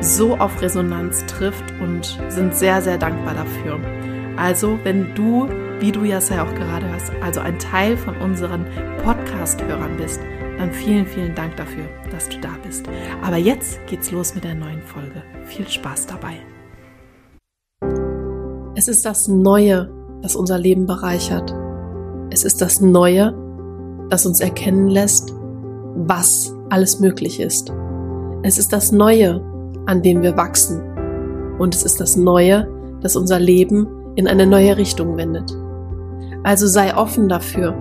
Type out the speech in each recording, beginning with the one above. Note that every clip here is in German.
so auf Resonanz trifft und sind sehr, sehr dankbar dafür. Also, wenn du, wie du ja auch gerade hörst, also ein Teil von unseren Podcast-Hörern bist, dann vielen, vielen Dank dafür, dass du da bist. Aber jetzt geht's los mit der neuen Folge. Viel Spaß dabei. Es ist das Neue, das unser Leben bereichert. Es ist das Neue, das uns erkennen lässt, was alles möglich ist. Es ist das Neue, an dem wir wachsen. Und es ist das Neue, das unser Leben in eine neue Richtung wendet. Also sei offen dafür,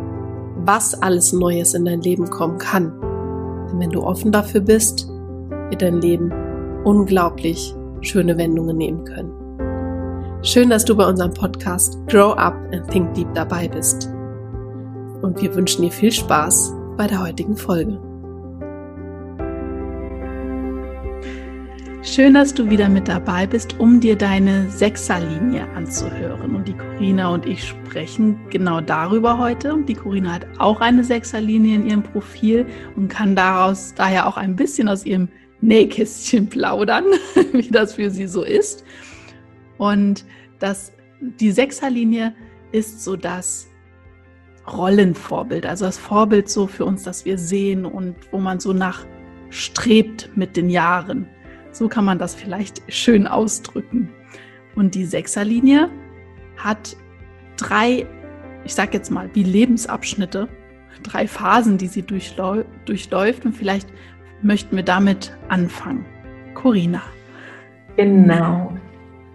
was alles Neues in dein Leben kommen kann. Denn wenn du offen dafür bist, wird dein Leben unglaublich schöne Wendungen nehmen können. Schön, dass du bei unserem Podcast Grow Up and Think Deep dabei bist. Und wir wünschen dir viel Spaß bei der heutigen Folge. Schön, dass du wieder mit dabei bist, um dir deine Sechserlinie anzuhören. Und die Corina und ich sprechen genau darüber heute. Und die Corina hat auch eine Sechserlinie in ihrem Profil und kann daraus daher auch ein bisschen aus ihrem Nähkästchen plaudern, wie das für sie so ist. Und das, die Sechserlinie ist so das Rollenvorbild, also das Vorbild so für uns, das wir sehen und wo man so nach strebt mit den Jahren. So kann man das vielleicht schön ausdrücken. Und die Sechserlinie hat drei, ich sag jetzt mal, wie Lebensabschnitte, drei Phasen, die sie durchläuft. Und vielleicht möchten wir damit anfangen. Corina. Genau.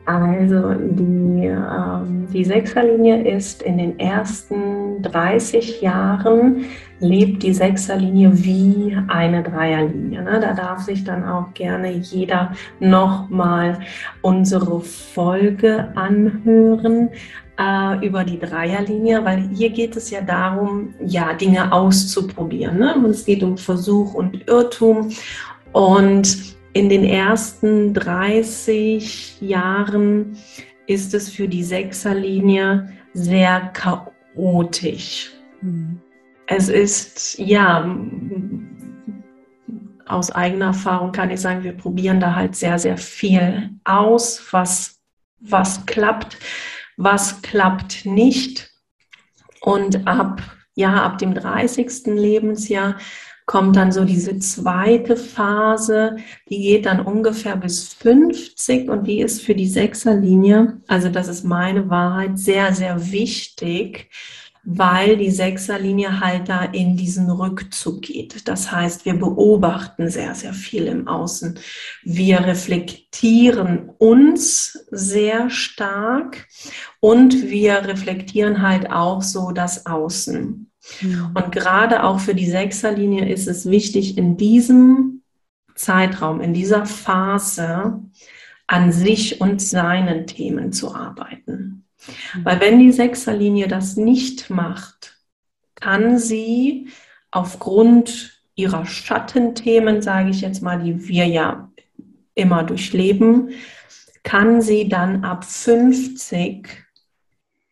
Also die, ähm, die Sechserlinie ist in den ersten 30 Jahren lebt die Sechserlinie wie eine Dreierlinie. Ne? Da darf sich dann auch gerne jeder nochmal unsere Folge anhören äh, über die Dreierlinie, weil hier geht es ja darum, ja, Dinge auszuprobieren. Ne? Es geht um Versuch und Irrtum. Und in den ersten 30 Jahren ist es für die Sechserlinie sehr chaotisch. Mhm. Es ist, ja, aus eigener Erfahrung kann ich sagen, wir probieren da halt sehr, sehr viel aus, was, was klappt, was klappt nicht. Und ab, ja, ab dem 30. Lebensjahr kommt dann so diese zweite Phase, die geht dann ungefähr bis 50 und die ist für die Sechserlinie, also das ist meine Wahrheit, sehr, sehr wichtig, weil die Sechserlinie halt da in diesen Rückzug geht. Das heißt, wir beobachten sehr, sehr viel im Außen. Wir reflektieren uns sehr stark und wir reflektieren halt auch so das Außen. Mhm. Und gerade auch für die Sechserlinie ist es wichtig, in diesem Zeitraum, in dieser Phase an sich und seinen Themen zu arbeiten. Mhm. Weil wenn die Sechserlinie das nicht macht, kann sie aufgrund ihrer Schattenthemen, sage ich jetzt mal, die wir ja immer durchleben, kann sie dann ab 50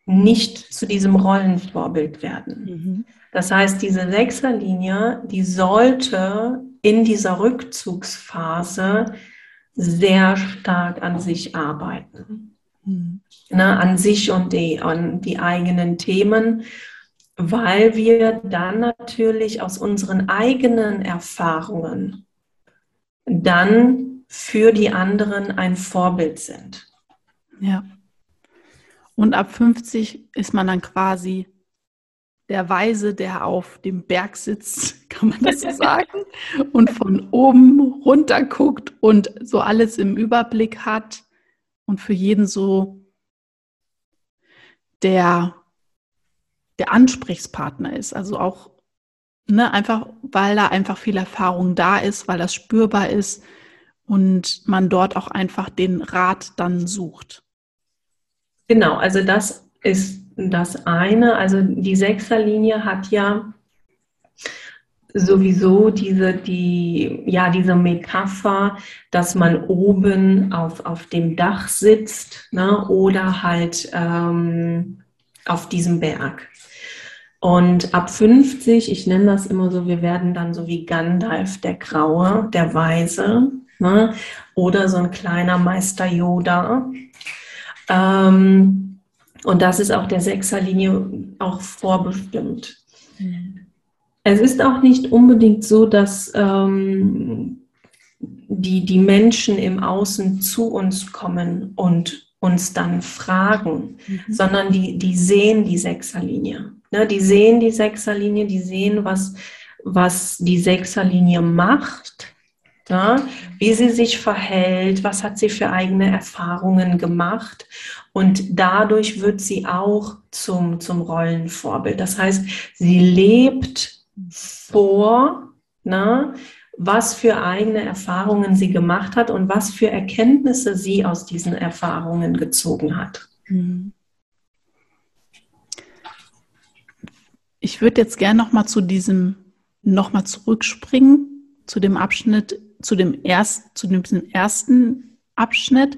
nicht zu diesem Rollenvorbild werden. Mhm. Das heißt, diese Sechserlinie, die sollte in dieser Rückzugsphase sehr stark an sich arbeiten. Mhm. Ne, an sich und die, an die eigenen Themen, weil wir dann natürlich aus unseren eigenen Erfahrungen dann für die anderen ein Vorbild sind. Ja. Und ab 50 ist man dann quasi der Weise, der auf dem Berg sitzt, kann man das so sagen, und von oben runter guckt und so alles im Überblick hat und für jeden so der, der Ansprechpartner ist. Also auch ne, einfach, weil da einfach viel Erfahrung da ist, weil das spürbar ist und man dort auch einfach den Rat dann sucht. Genau, also das ist das eine. Also die Sechserlinie hat ja sowieso diese, die, ja, diese Metapher, dass man oben auf, auf dem Dach sitzt ne, oder halt ähm, auf diesem Berg. Und ab 50, ich nenne das immer so, wir werden dann so wie Gandalf der Graue, der Weise, ne? oder so ein kleiner Meister Yoda. Ähm, und das ist auch der Sechserlinie auch vorbestimmt. Mhm. Es ist auch nicht unbedingt so, dass ähm, die, die Menschen im Außen zu uns kommen und uns dann fragen, mhm. sondern die, die sehen die Sechserlinie. Ne, die sehen die Sechserlinie, die sehen, was, was die Sechserlinie macht, ja, wie sie sich verhält, was hat sie für eigene Erfahrungen gemacht. Und dadurch wird sie auch zum, zum Rollenvorbild. Das heißt, sie lebt vor, na, was für eigene Erfahrungen sie gemacht hat und was für Erkenntnisse sie aus diesen Erfahrungen gezogen hat. Mhm. Ich würde jetzt gerne noch mal zu diesem noch mal zurückspringen zu dem Abschnitt, zu dem erst, zu dem ersten Abschnitt.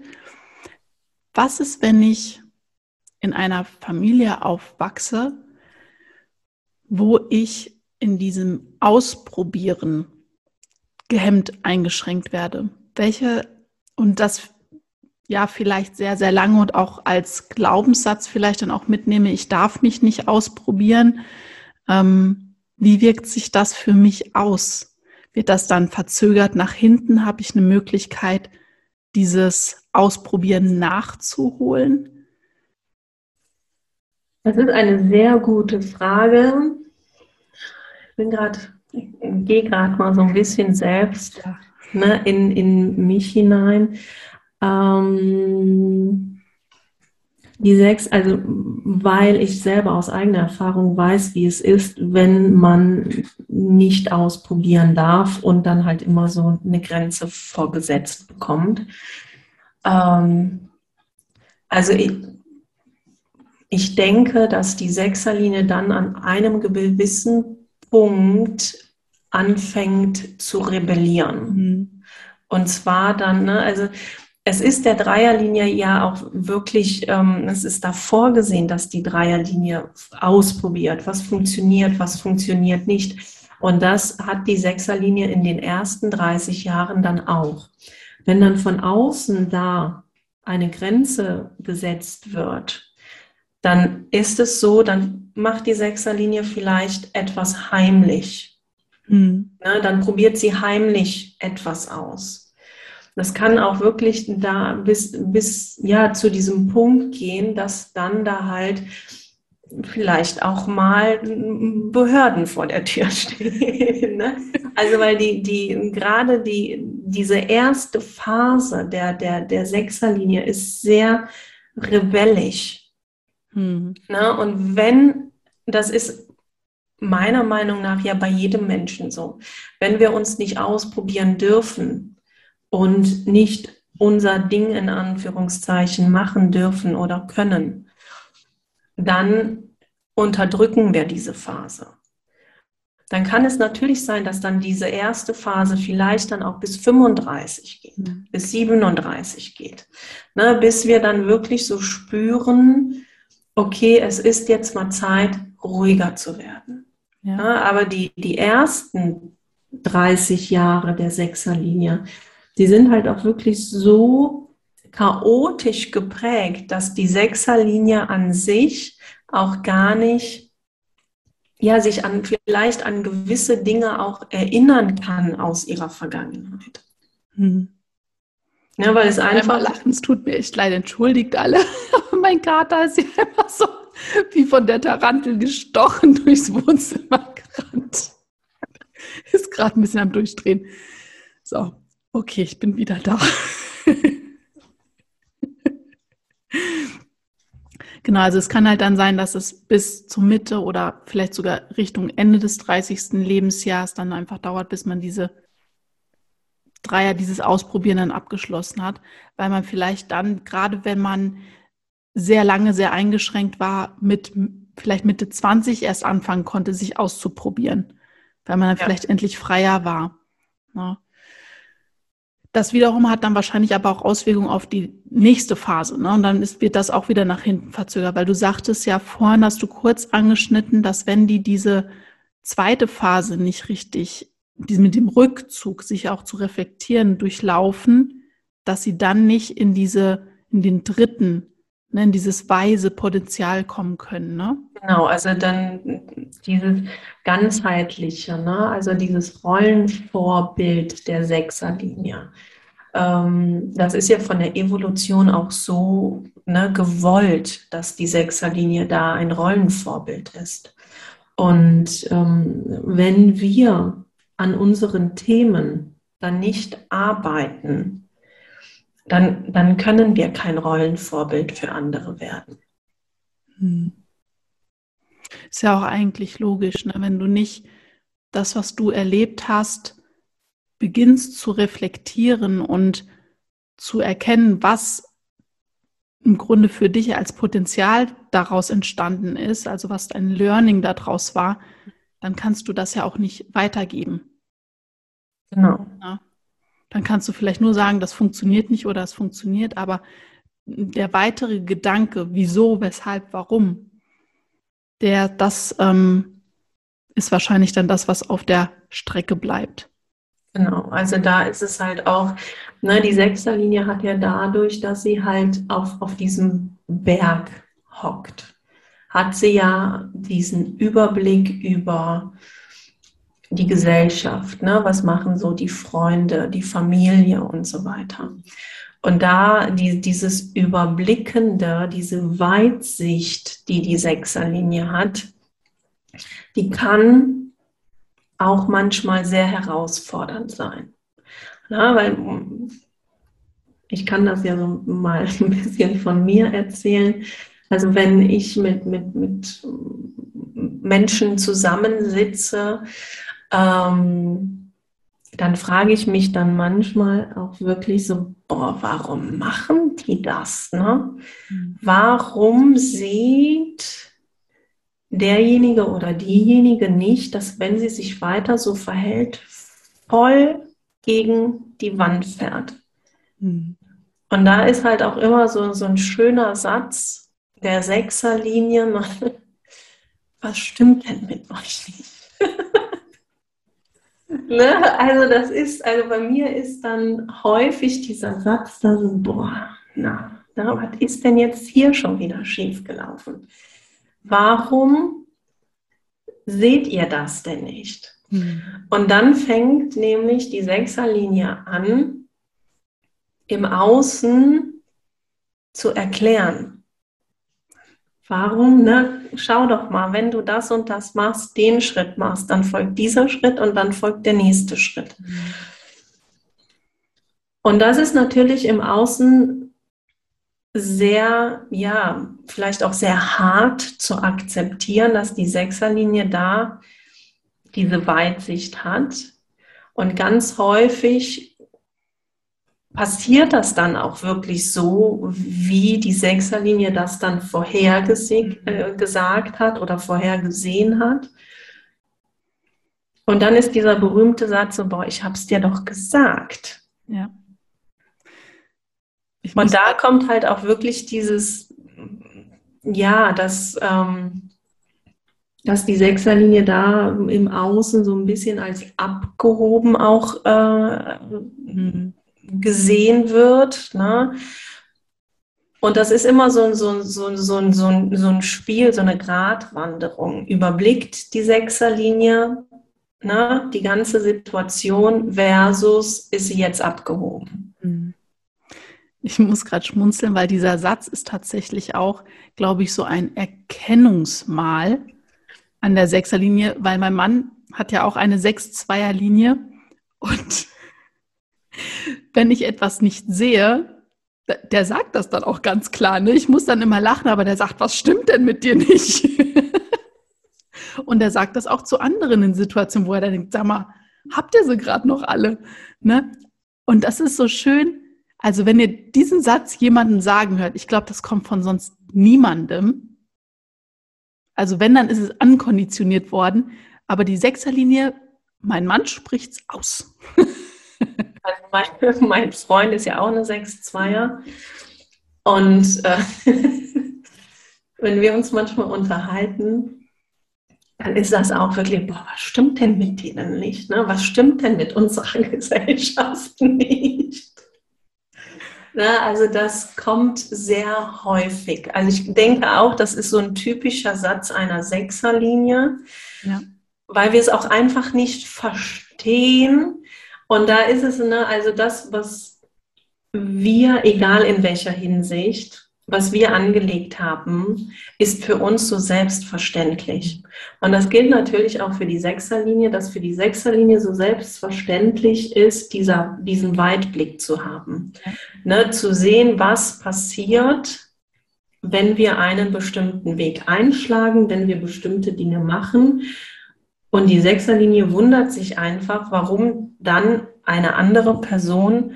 Was ist, wenn ich in einer Familie aufwachse, wo ich in diesem Ausprobieren gehemmt eingeschränkt werde? Welche und das ja vielleicht sehr, sehr lange und auch als Glaubenssatz vielleicht dann auch mitnehme, ich darf mich nicht ausprobieren. Ähm, wie wirkt sich das für mich aus? Wird das dann verzögert nach hinten? Habe ich eine Möglichkeit, dieses Ausprobieren nachzuholen? Das ist eine sehr gute Frage. Ich bin gerade, gehe gerade mal so ein bisschen selbst ne, in, in mich hinein. Ähm, die sechs, also weil ich selber aus eigener Erfahrung weiß, wie es ist, wenn man nicht ausprobieren darf und dann halt immer so eine Grenze vorgesetzt bekommt. Ähm, also ich, ich denke, dass die Sechserlinie dann an einem gewissen Punkt anfängt zu rebellieren. Mhm. Und zwar dann, ne, also es ist der Dreierlinie ja auch wirklich, ähm, es ist da vorgesehen, dass die Dreierlinie ausprobiert, was funktioniert, was funktioniert nicht. Und das hat die Sechserlinie in den ersten 30 Jahren dann auch. Wenn dann von außen da eine Grenze gesetzt wird, dann ist es so, dann macht die Sechserlinie vielleicht etwas heimlich. Mhm. Na, dann probiert sie heimlich etwas aus. Das kann auch wirklich da bis, bis ja zu diesem Punkt gehen, dass dann da halt vielleicht auch mal Behörden vor der Tür stehen. Ne? Also weil die, die gerade die, diese erste Phase der, der, der Sechserlinie ist sehr rebellisch. Hm. Ne? Und wenn, das ist meiner Meinung nach ja bei jedem Menschen so, wenn wir uns nicht ausprobieren dürfen, und nicht unser Ding in Anführungszeichen machen dürfen oder können, dann unterdrücken wir diese Phase. Dann kann es natürlich sein, dass dann diese erste Phase vielleicht dann auch bis 35 geht, mhm. bis 37 geht, ne, bis wir dann wirklich so spüren, okay, es ist jetzt mal Zeit, ruhiger zu werden. Ja. Ja, aber die, die ersten 30 Jahre der Sechserlinie, die sind halt auch wirklich so chaotisch geprägt, dass die Sechserlinie an sich auch gar nicht, ja, sich an, vielleicht an gewisse Dinge auch erinnern kann aus ihrer Vergangenheit. Hm. Ja, weil es einfach. Lachen, es tut mir echt leid, entschuldigt alle. mein Kater ist ja immer so wie von der Tarantel gestochen durchs Wohnzimmer gerannt. Ist gerade ein bisschen am Durchdrehen. So, okay, ich bin wieder da. genau, also es kann halt dann sein, dass es bis zur Mitte oder vielleicht sogar Richtung Ende des 30. Lebensjahres dann einfach dauert, bis man diese Dreier, dieses Ausprobieren dann abgeschlossen hat, weil man vielleicht dann, gerade wenn man sehr lange sehr eingeschränkt war, mit vielleicht Mitte 20 erst anfangen konnte, sich auszuprobieren, weil man dann ja. vielleicht endlich freier war. Ne? Das wiederum hat dann wahrscheinlich aber auch Auswirkungen auf die nächste Phase. Ne? Und dann ist, wird das auch wieder nach hinten verzögert, weil du sagtest ja vorhin, hast du kurz angeschnitten, dass wenn die diese zweite Phase nicht richtig, mit dem Rückzug sich auch zu reflektieren, durchlaufen, dass sie dann nicht in diese, in den dritten ne, in dieses weise Potenzial kommen können. Ne? Genau, also dann dieses ganzheitliche, ne? also dieses Rollenvorbild der Sechserlinie. Ähm, das ist ja von der Evolution auch so ne, gewollt, dass die Sechserlinie da ein Rollenvorbild ist. Und ähm, wenn wir an unseren Themen dann nicht arbeiten, dann, dann können wir kein Rollenvorbild für andere werden. Hm. Ist ja auch eigentlich logisch, ne? wenn du nicht das, was du erlebt hast, beginnst zu reflektieren und zu erkennen, was im Grunde für dich als Potenzial daraus entstanden ist, also was dein Learning daraus war, dann kannst du das ja auch nicht weitergeben. Genau. Ja dann kannst du vielleicht nur sagen, das funktioniert nicht oder es funktioniert, aber der weitere Gedanke, wieso, weshalb, warum, der, das ähm, ist wahrscheinlich dann das, was auf der Strecke bleibt. Genau, also da ist es halt auch, ne, die Sechserlinie hat ja dadurch, dass sie halt auf, auf diesem Berg hockt, hat sie ja diesen Überblick über die Gesellschaft, ne? was machen so die Freunde, die Familie und so weiter. Und da die, dieses Überblickende, diese Weitsicht, die die Sechserlinie hat, die kann auch manchmal sehr herausfordernd sein. Na, weil ich kann das ja so mal ein bisschen von mir erzählen. Also wenn ich mit, mit, mit Menschen zusammensitze, ähm, dann frage ich mich dann manchmal auch wirklich so, boah, warum machen die das? Ne? Mhm. Warum sieht derjenige oder diejenige nicht, dass wenn sie sich weiter so verhält, voll gegen die Wand fährt? Mhm. Und da ist halt auch immer so, so ein schöner Satz der Sechserlinie, was stimmt denn mit euch nicht? Ne? Also das ist, also bei mir ist dann häufig dieser Satz da so, boah, na, na, was ist denn jetzt hier schon wieder schiefgelaufen? Warum seht ihr das denn nicht? Mhm. Und dann fängt nämlich die Sechserlinie an, im Außen zu erklären. Warum? Ne? Schau doch mal, wenn du das und das machst, den Schritt machst, dann folgt dieser Schritt und dann folgt der nächste Schritt. Und das ist natürlich im Außen sehr, ja, vielleicht auch sehr hart zu akzeptieren, dass die Sechserlinie da diese Weitsicht hat. Und ganz häufig passiert das dann auch wirklich so, wie die Sechserlinie das dann vorhergesagt äh, hat oder vorhergesehen hat. Und dann ist dieser berühmte Satz so, boah, ich hab's dir doch gesagt. Ja. Und da kommt halt auch wirklich dieses, ja, dass, ähm, dass die Sechserlinie da im Außen so ein bisschen als abgehoben auch äh, mhm gesehen wird. Ne? Und das ist immer so, so, so, so, so, so ein Spiel, so eine Gratwanderung. Überblickt die Sechserlinie ne, die ganze Situation versus ist sie jetzt abgehoben. Mhm. Ich muss gerade schmunzeln, weil dieser Satz ist tatsächlich auch, glaube ich, so ein Erkennungsmal an der Sechserlinie, weil mein Mann hat ja auch eine Sechs-Zweier-Linie und wenn ich etwas nicht sehe, der sagt das dann auch ganz klar. Ne? Ich muss dann immer lachen, aber der sagt, was stimmt denn mit dir nicht? und er sagt das auch zu anderen in Situationen, wo er dann denkt, sag mal, habt ihr sie gerade noch alle? Ne? Und das ist so schön. Also wenn ihr diesen Satz jemanden sagen hört, ich glaube, das kommt von sonst niemandem. Also wenn, dann ist es ankonditioniert worden. Aber die Sechserlinie, mein Mann spricht's aus. Also mein, mein, Freund ist ja auch eine 6-2er. Und äh, wenn wir uns manchmal unterhalten, dann ist das auch wirklich, boah, was stimmt denn mit denen nicht? Ne? Was stimmt denn mit unserer Gesellschaft nicht? Na, also das kommt sehr häufig. Also ich denke auch, das ist so ein typischer Satz einer Sechserlinie, ja. weil wir es auch einfach nicht verstehen, und da ist es, ne, also das, was wir, egal in welcher Hinsicht, was wir angelegt haben, ist für uns so selbstverständlich. Und das gilt natürlich auch für die Sechserlinie, dass für die Sechserlinie so selbstverständlich ist, dieser, diesen Weitblick zu haben. Ne, zu sehen, was passiert, wenn wir einen bestimmten Weg einschlagen, wenn wir bestimmte Dinge machen. Und die Sechserlinie wundert sich einfach, warum dann eine andere Person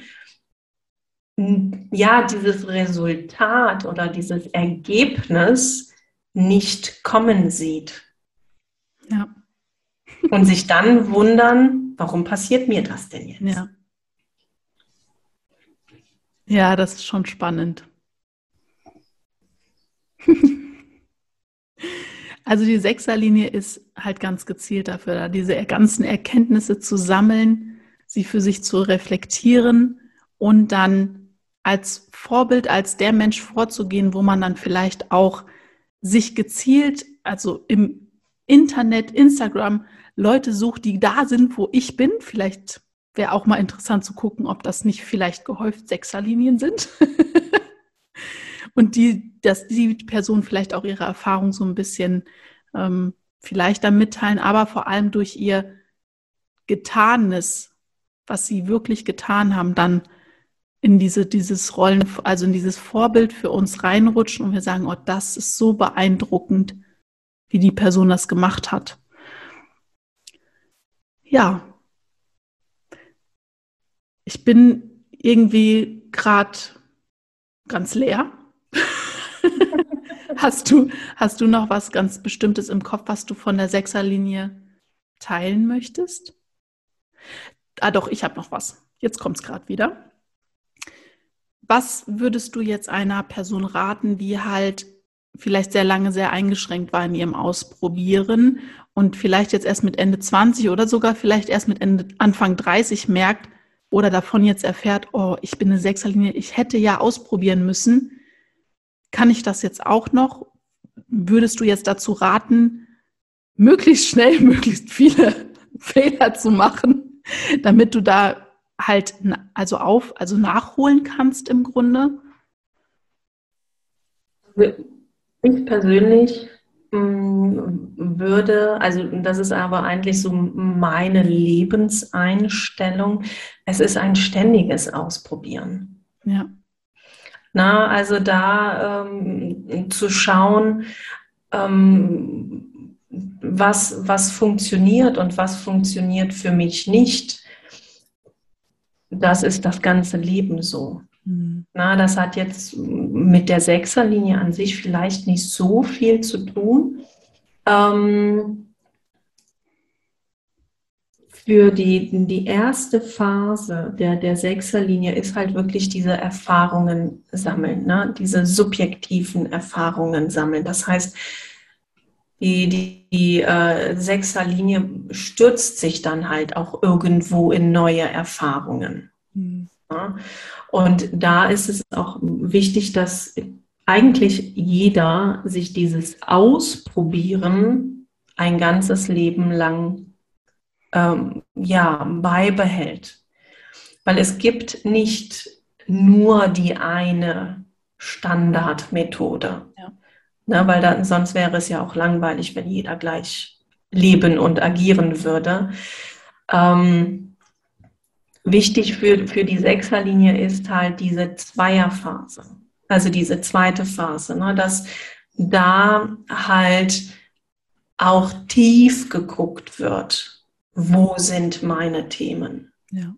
ja dieses Resultat oder dieses Ergebnis nicht kommen sieht. Ja. Und sich dann wundern, warum passiert mir das denn jetzt? Ja. Ja, das ist schon spannend. Also die Sechserlinie ist halt ganz gezielt dafür da, diese ganzen Erkenntnisse zu sammeln, sie für sich zu reflektieren und dann als Vorbild, als der Mensch vorzugehen, wo man dann vielleicht auch sich gezielt, also im Internet, Instagram, Leute sucht, die da sind, wo ich bin. Vielleicht wäre auch mal interessant zu gucken, ob das nicht vielleicht gehäuft Sechserlinien sind. und die, dass die Person vielleicht auch ihre Erfahrung so ein bisschen ähm, vielleicht dann mitteilen, aber vor allem durch ihr Getanes, was sie wirklich getan haben, dann in diese, dieses Rollen, also in dieses Vorbild für uns reinrutschen und wir sagen, oh, das ist so beeindruckend, wie die Person das gemacht hat. Ja. Ich bin irgendwie gerade ganz leer. Hast du, hast du noch was ganz Bestimmtes im Kopf, was du von der Sechserlinie teilen möchtest? Ah doch, ich habe noch was. Jetzt kommt es gerade wieder. Was würdest du jetzt einer Person raten, die halt vielleicht sehr lange sehr eingeschränkt war in ihrem Ausprobieren und vielleicht jetzt erst mit Ende 20 oder sogar vielleicht erst mit Ende, Anfang 30 merkt oder davon jetzt erfährt, oh, ich bin eine Sechserlinie, ich hätte ja ausprobieren müssen, kann ich das jetzt auch noch? Würdest du jetzt dazu raten, möglichst schnell, möglichst viele Fehler zu machen, damit du da halt also auf, also nachholen kannst im Grunde? Ich persönlich mm, würde, also das ist aber eigentlich so meine Lebenseinstellung, es ist ein ständiges Ausprobieren. Ja. Na, also da ähm, zu schauen, ähm, was, was funktioniert und was funktioniert für mich nicht. Das ist das ganze Leben so. Mhm. Na, das hat jetzt mit der Sechserlinie an sich vielleicht nicht so viel zu tun. Ähm, für die, die erste Phase der, der Sechserlinie ist halt wirklich diese Erfahrungen sammeln, ne? diese subjektiven Erfahrungen sammeln. Das heißt, die, die, die äh, Sechserlinie stürzt sich dann halt auch irgendwo in neue Erfahrungen. Mhm. Ja? Und da ist es auch wichtig, dass eigentlich jeder sich dieses Ausprobieren ein ganzes Leben lang ähm, ja, beibehält. Weil es gibt nicht nur die eine Standardmethode. Ja. Ne, weil dann, sonst wäre es ja auch langweilig, wenn jeder gleich leben und agieren würde. Ähm, wichtig für, für die Sechserlinie ist halt diese Zweierphase, also diese zweite Phase, ne, dass da halt auch tief geguckt wird, wo sind meine Themen? Ja.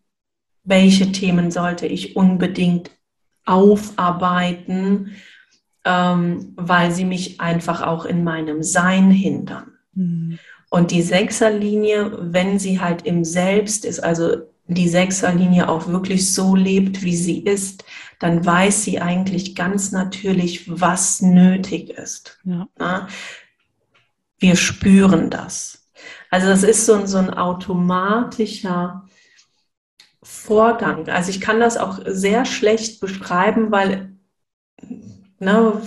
Welche Themen sollte ich unbedingt aufarbeiten, ähm, weil sie mich einfach auch in meinem Sein hindern. Mhm. Und die Sechserlinie, wenn sie halt im Selbst ist, also die Sechserlinie auch wirklich so lebt, wie sie ist, dann weiß sie eigentlich ganz natürlich, was nötig ist. Ja. Wir spüren das. Also das ist so, so ein automatischer Vorgang. Also ich kann das auch sehr schlecht beschreiben, weil ne,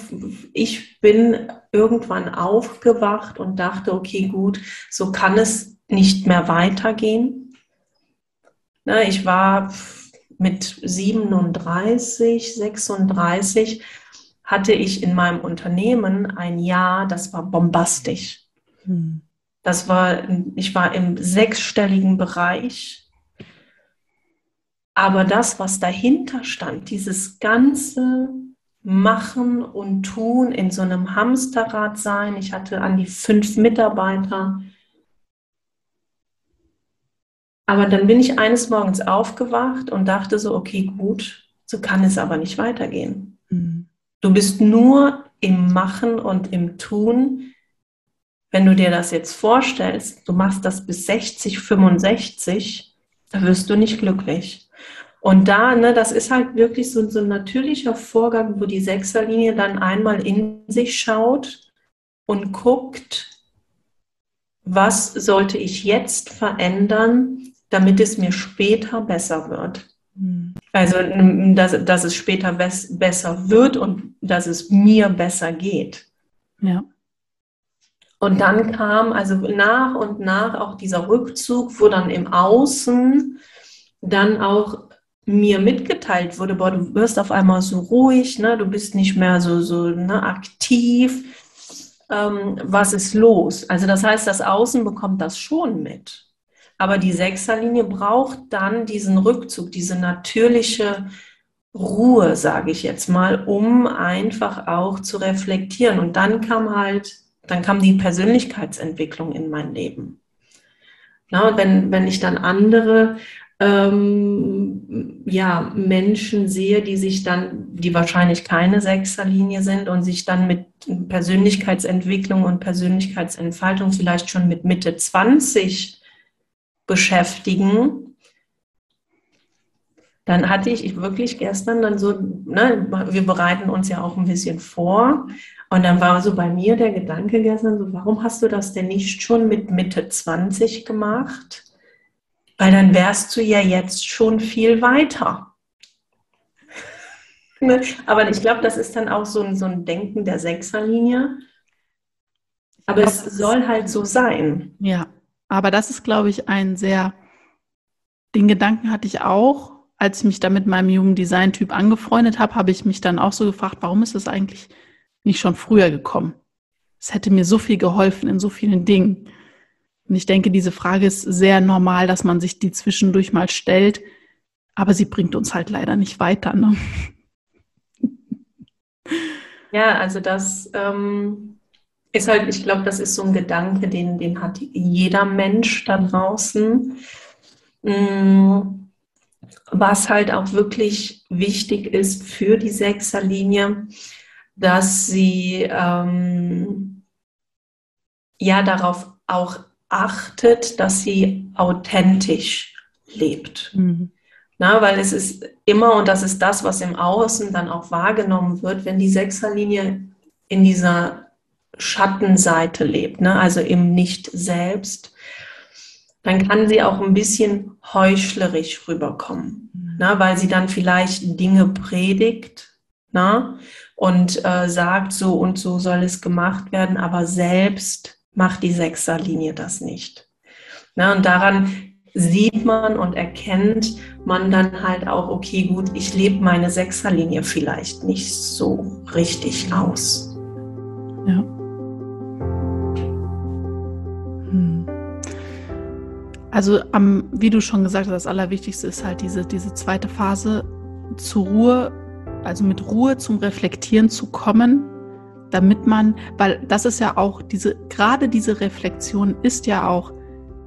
ich bin irgendwann aufgewacht und dachte, okay, gut, so kann es nicht mehr weitergehen. Ne, ich war mit 37, 36 hatte ich in meinem Unternehmen ein Jahr, das war bombastisch. Hm. Das war, ich war im sechsstelligen Bereich aber das, was dahinter stand, dieses ganze Machen und Tun in so einem Hamsterrad sein, ich hatte an die fünf Mitarbeiter. Aber dann bin ich eines Morgens aufgewacht und dachte so, okay, gut, so kann es aber nicht weitergehen. Mhm. Du bist nur im Machen und im Tun. Wenn du dir das jetzt vorstellst, du machst das bis 60, 65, da wirst du nicht glücklich. Und da, ne, das ist halt wirklich so, so ein natürlicher Vorgang, wo die Sechserlinie dann einmal in sich schaut und guckt, was sollte ich jetzt verändern, damit es mir später besser wird. Mhm. Also, dass, dass es später bes besser wird und dass es mir besser geht. Ja. Und dann kam also nach und nach auch dieser Rückzug, wo dann im Außen dann auch mir mitgeteilt wurde, boah, du wirst auf einmal so ruhig, ne, du bist nicht mehr so, so ne, aktiv. Ähm, was ist los? Also das heißt, das Außen bekommt das schon mit. Aber die Sechserlinie braucht dann diesen Rückzug, diese natürliche Ruhe, sage ich jetzt mal, um einfach auch zu reflektieren. Und dann kam halt, dann kam die Persönlichkeitsentwicklung in mein Leben. Na, wenn, wenn ich dann andere ähm, ja, Menschen sehe, die sich dann, die wahrscheinlich keine Sechserlinie sind und sich dann mit Persönlichkeitsentwicklung und Persönlichkeitsentfaltung vielleicht schon mit Mitte 20 beschäftigen, dann hatte ich wirklich gestern dann so, ne, wir bereiten uns ja auch ein bisschen vor. Und dann war so bei mir der Gedanke gestern so, warum hast du das denn nicht schon mit Mitte 20 gemacht? Weil dann wärst du ja jetzt schon viel weiter. Ne? Aber ich glaube, das ist dann auch so ein, so ein Denken der Sechserlinie. Aber es soll halt so sein. Ja, aber das ist, glaube ich, ein sehr, den Gedanken hatte ich auch, als ich mich da mit meinem jungen Design-Typ angefreundet habe, habe ich mich dann auch so gefragt, warum ist das eigentlich nicht schon früher gekommen? Es hätte mir so viel geholfen in so vielen Dingen. Und ich denke, diese Frage ist sehr normal, dass man sich die zwischendurch mal stellt, aber sie bringt uns halt leider nicht weiter. Ne? Ja, also das ähm, ist halt, ich glaube, das ist so ein Gedanke, den, den hat jeder Mensch da draußen. Mm, was halt auch wirklich wichtig ist für die Sechserlinie, dass sie ähm, ja darauf auch achtet, dass sie authentisch lebt. Mhm. Na, weil es ist immer, und das ist das, was im Außen dann auch wahrgenommen wird, wenn die Sechserlinie in dieser Schattenseite lebt, ne, also im Nicht-Selbst, dann kann sie auch ein bisschen heuchlerisch rüberkommen, mhm. na, weil sie dann vielleicht Dinge predigt na, und äh, sagt, so und so soll es gemacht werden, aber selbst macht die Sechserlinie das nicht. Na, und daran sieht man und erkennt man dann halt auch, okay, gut, ich lebe meine Sechserlinie vielleicht nicht so richtig aus. Ja. Hm. Also, am, wie du schon gesagt hast, das Allerwichtigste ist halt diese, diese zweite Phase, zur Ruhe, also mit Ruhe zum Reflektieren zu kommen, damit man, weil das ist ja auch diese, gerade diese Reflexion ist ja auch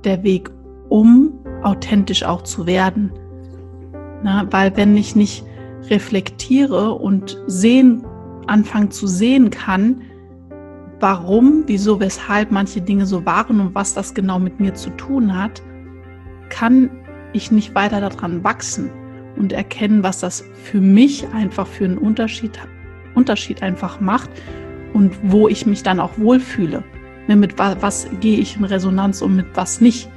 der Weg, um authentisch auch zu werden. Na, weil wenn ich nicht reflektiere und sehen, anfangen zu sehen kann, warum, wieso, weshalb manche Dinge so waren und was das genau mit mir zu tun hat, kann ich nicht weiter daran wachsen und erkennen, was das für mich einfach für einen Unterschied, Unterschied einfach macht und wo ich mich dann auch wohlfühle. Ne, mit was, was gehe ich in Resonanz und mit was nicht.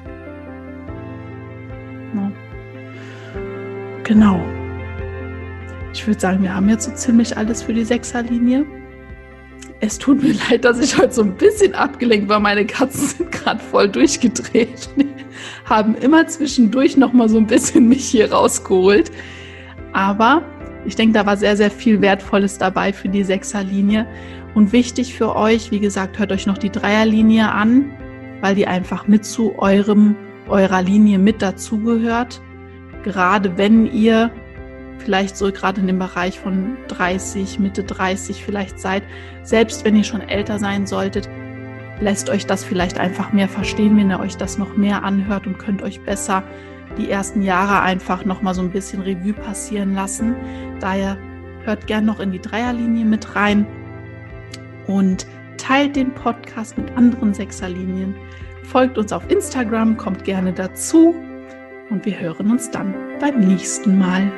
Ne? Genau. Ich würde sagen, wir haben jetzt so ziemlich alles für die Sechserlinie. Es tut mir leid, dass ich heute so ein bisschen abgelenkt war. Meine Katzen sind gerade voll durchgedreht. Haben immer zwischendurch noch mal so ein bisschen mich hier rausgeholt. Aber ich denke, da war sehr, sehr viel Wertvolles dabei für die Sechserlinie. Und wichtig für euch, wie gesagt, hört euch noch die Dreierlinie an, weil die einfach mit zu eurem, eurer Linie mit dazugehört. Gerade wenn ihr vielleicht so gerade in dem Bereich von 30, Mitte 30 vielleicht seid, selbst wenn ihr schon älter sein solltet, lässt euch das vielleicht einfach mehr verstehen, wenn ihr euch das noch mehr anhört und könnt euch besser die ersten Jahre einfach noch mal so ein bisschen Revue passieren lassen. Daher hört gern noch in die Dreierlinie mit rein und teilt den Podcast mit anderen Sechserlinien. Folgt uns auf Instagram, kommt gerne dazu und wir hören uns dann beim nächsten Mal.